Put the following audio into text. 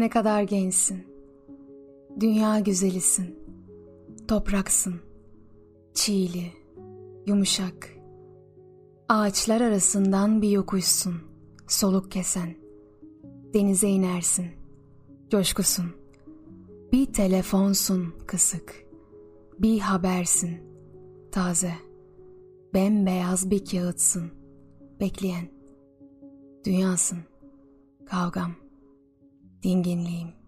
Ne kadar gençsin. Dünya güzelisin. Topraksın. Çiğli, yumuşak. Ağaçlar arasından bir yokuşsun. Soluk kesen. Denize inersin. Coşkusun. Bir telefonsun kısık. Bir habersin. Taze. Bembeyaz bir kağıtsın. Bekleyen. Dünyasın. Kavgam dingin lim.